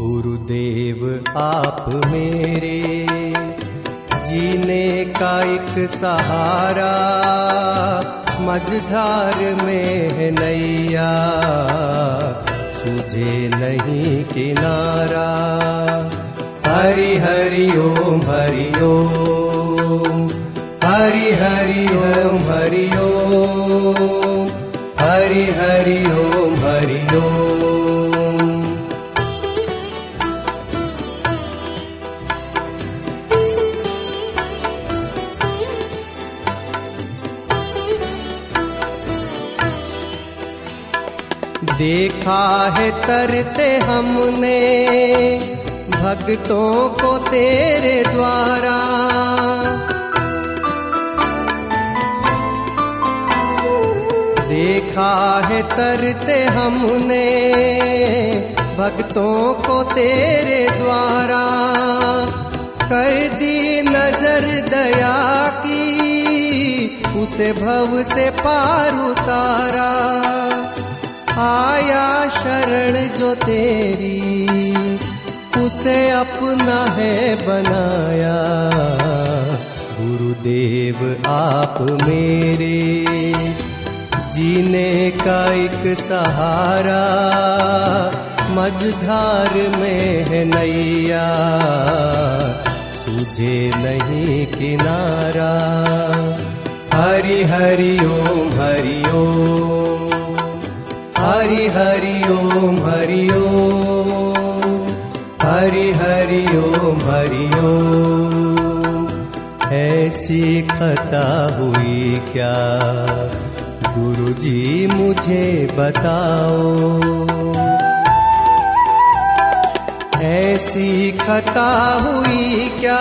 गुरुदेव आप मेरे। जीने का एक सहारा मझधार में है नैया। सूझे नहीं किनारा हरि हरि ओम हरि ओम हरि हरि ओम हरि ओम हरि हरि ओम हरि ओम देखा है तरते हमने भक्तों को तेरे द्वारा। देखा है तरते हमने भक्तों को तेरे द्वारा। कर दी नज़र दया की, उसे भव से पार उतारा। आया शरण जो तेरी, उसे अपना है बनाया। गुरुदेव, आप मेरे, जीने का एक सहारा। मझधार में है नैया, तुझे नहीं किनारा। हरि हरि ओम हरि ओम हरि हरि ओम हरि ओम। हरि हरि ओम हरि ओम। ऐसी खता हुई क्या? गुरु जी मुझे बताओ। ऐसी खता हुई क्या?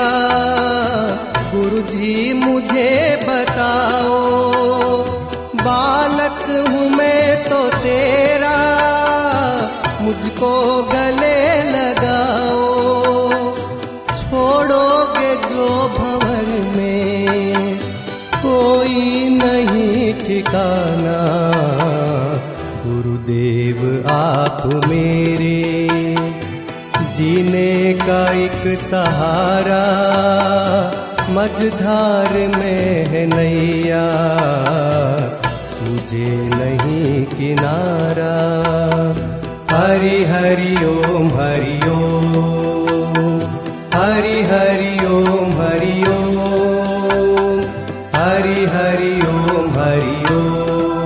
गुरु जी मुझे बताओ। बालक हूँ मैं तो तेरा। मुझको गले लगाओ, छोड़ोगे जो भंवर में। कोई नहीं ठिकाना, गुरुदेव आप मेरे। जीने का एक सहारा, मझधार में है नैया। तुझे नहीं किनारा। हरि हरि ओम हरि ओम। हरि हरि ओम हरि ओम। हरि हरि ओम हरि ओम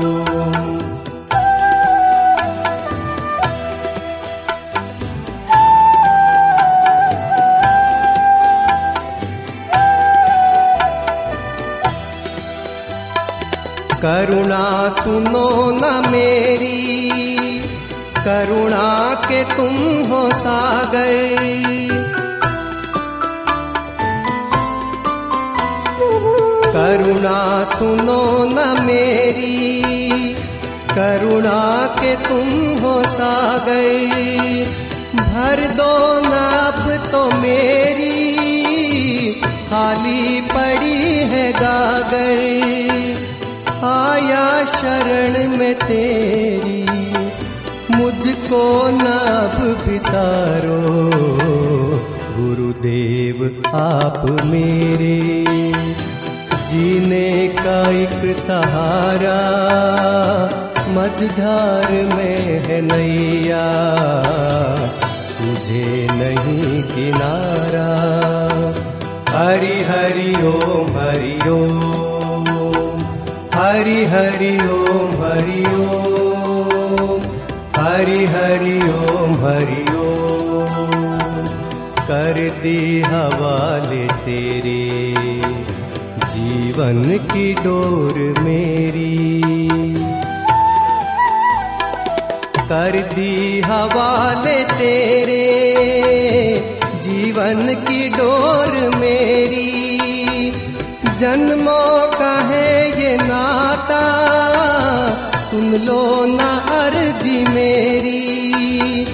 करुणा सुनो न मेरी। करुणा के तुम हो सागर। करुणा सुनो न मेरी। करुणा के तुम हो सागर। भर दो नाप तो मेरी। खाली पड़ी है गागर। आया शरण में तेरी, मुझको नाप बिसारो गुरुदेव, आप मेरे, जीने का एक सहारा। मझधार में है नैया, तुझे नहीं किनारा। हरि हरि ओम हरि ओम हरि हरि ओम हरि ओम, हरि हरि ओम हरि ओम। कर दी हवाले तेरे, जीवन की डोर मेरी। कर दी हवाले तेरे, जीवन की डोर मेरी। जन्मों सुन लो न अर्जी मेरी,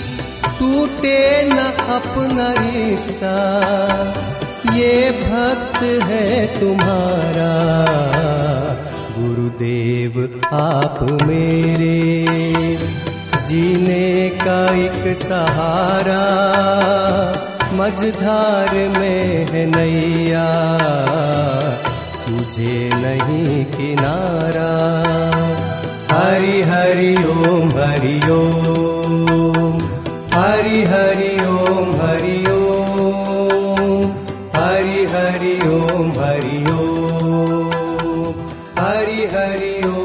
टूटे न अपना रिश्ता। ये भक्त है तुम्हारा, गुरुदेव आप मेरे। जीने का एक सहारा, मझधार में है नैया। तुझे नहीं किनारा। हरि हरि ओम हरि ओम हरि हरि ओम हरि ओम हरि हरि ओम हरि ओम हरि हरि ओम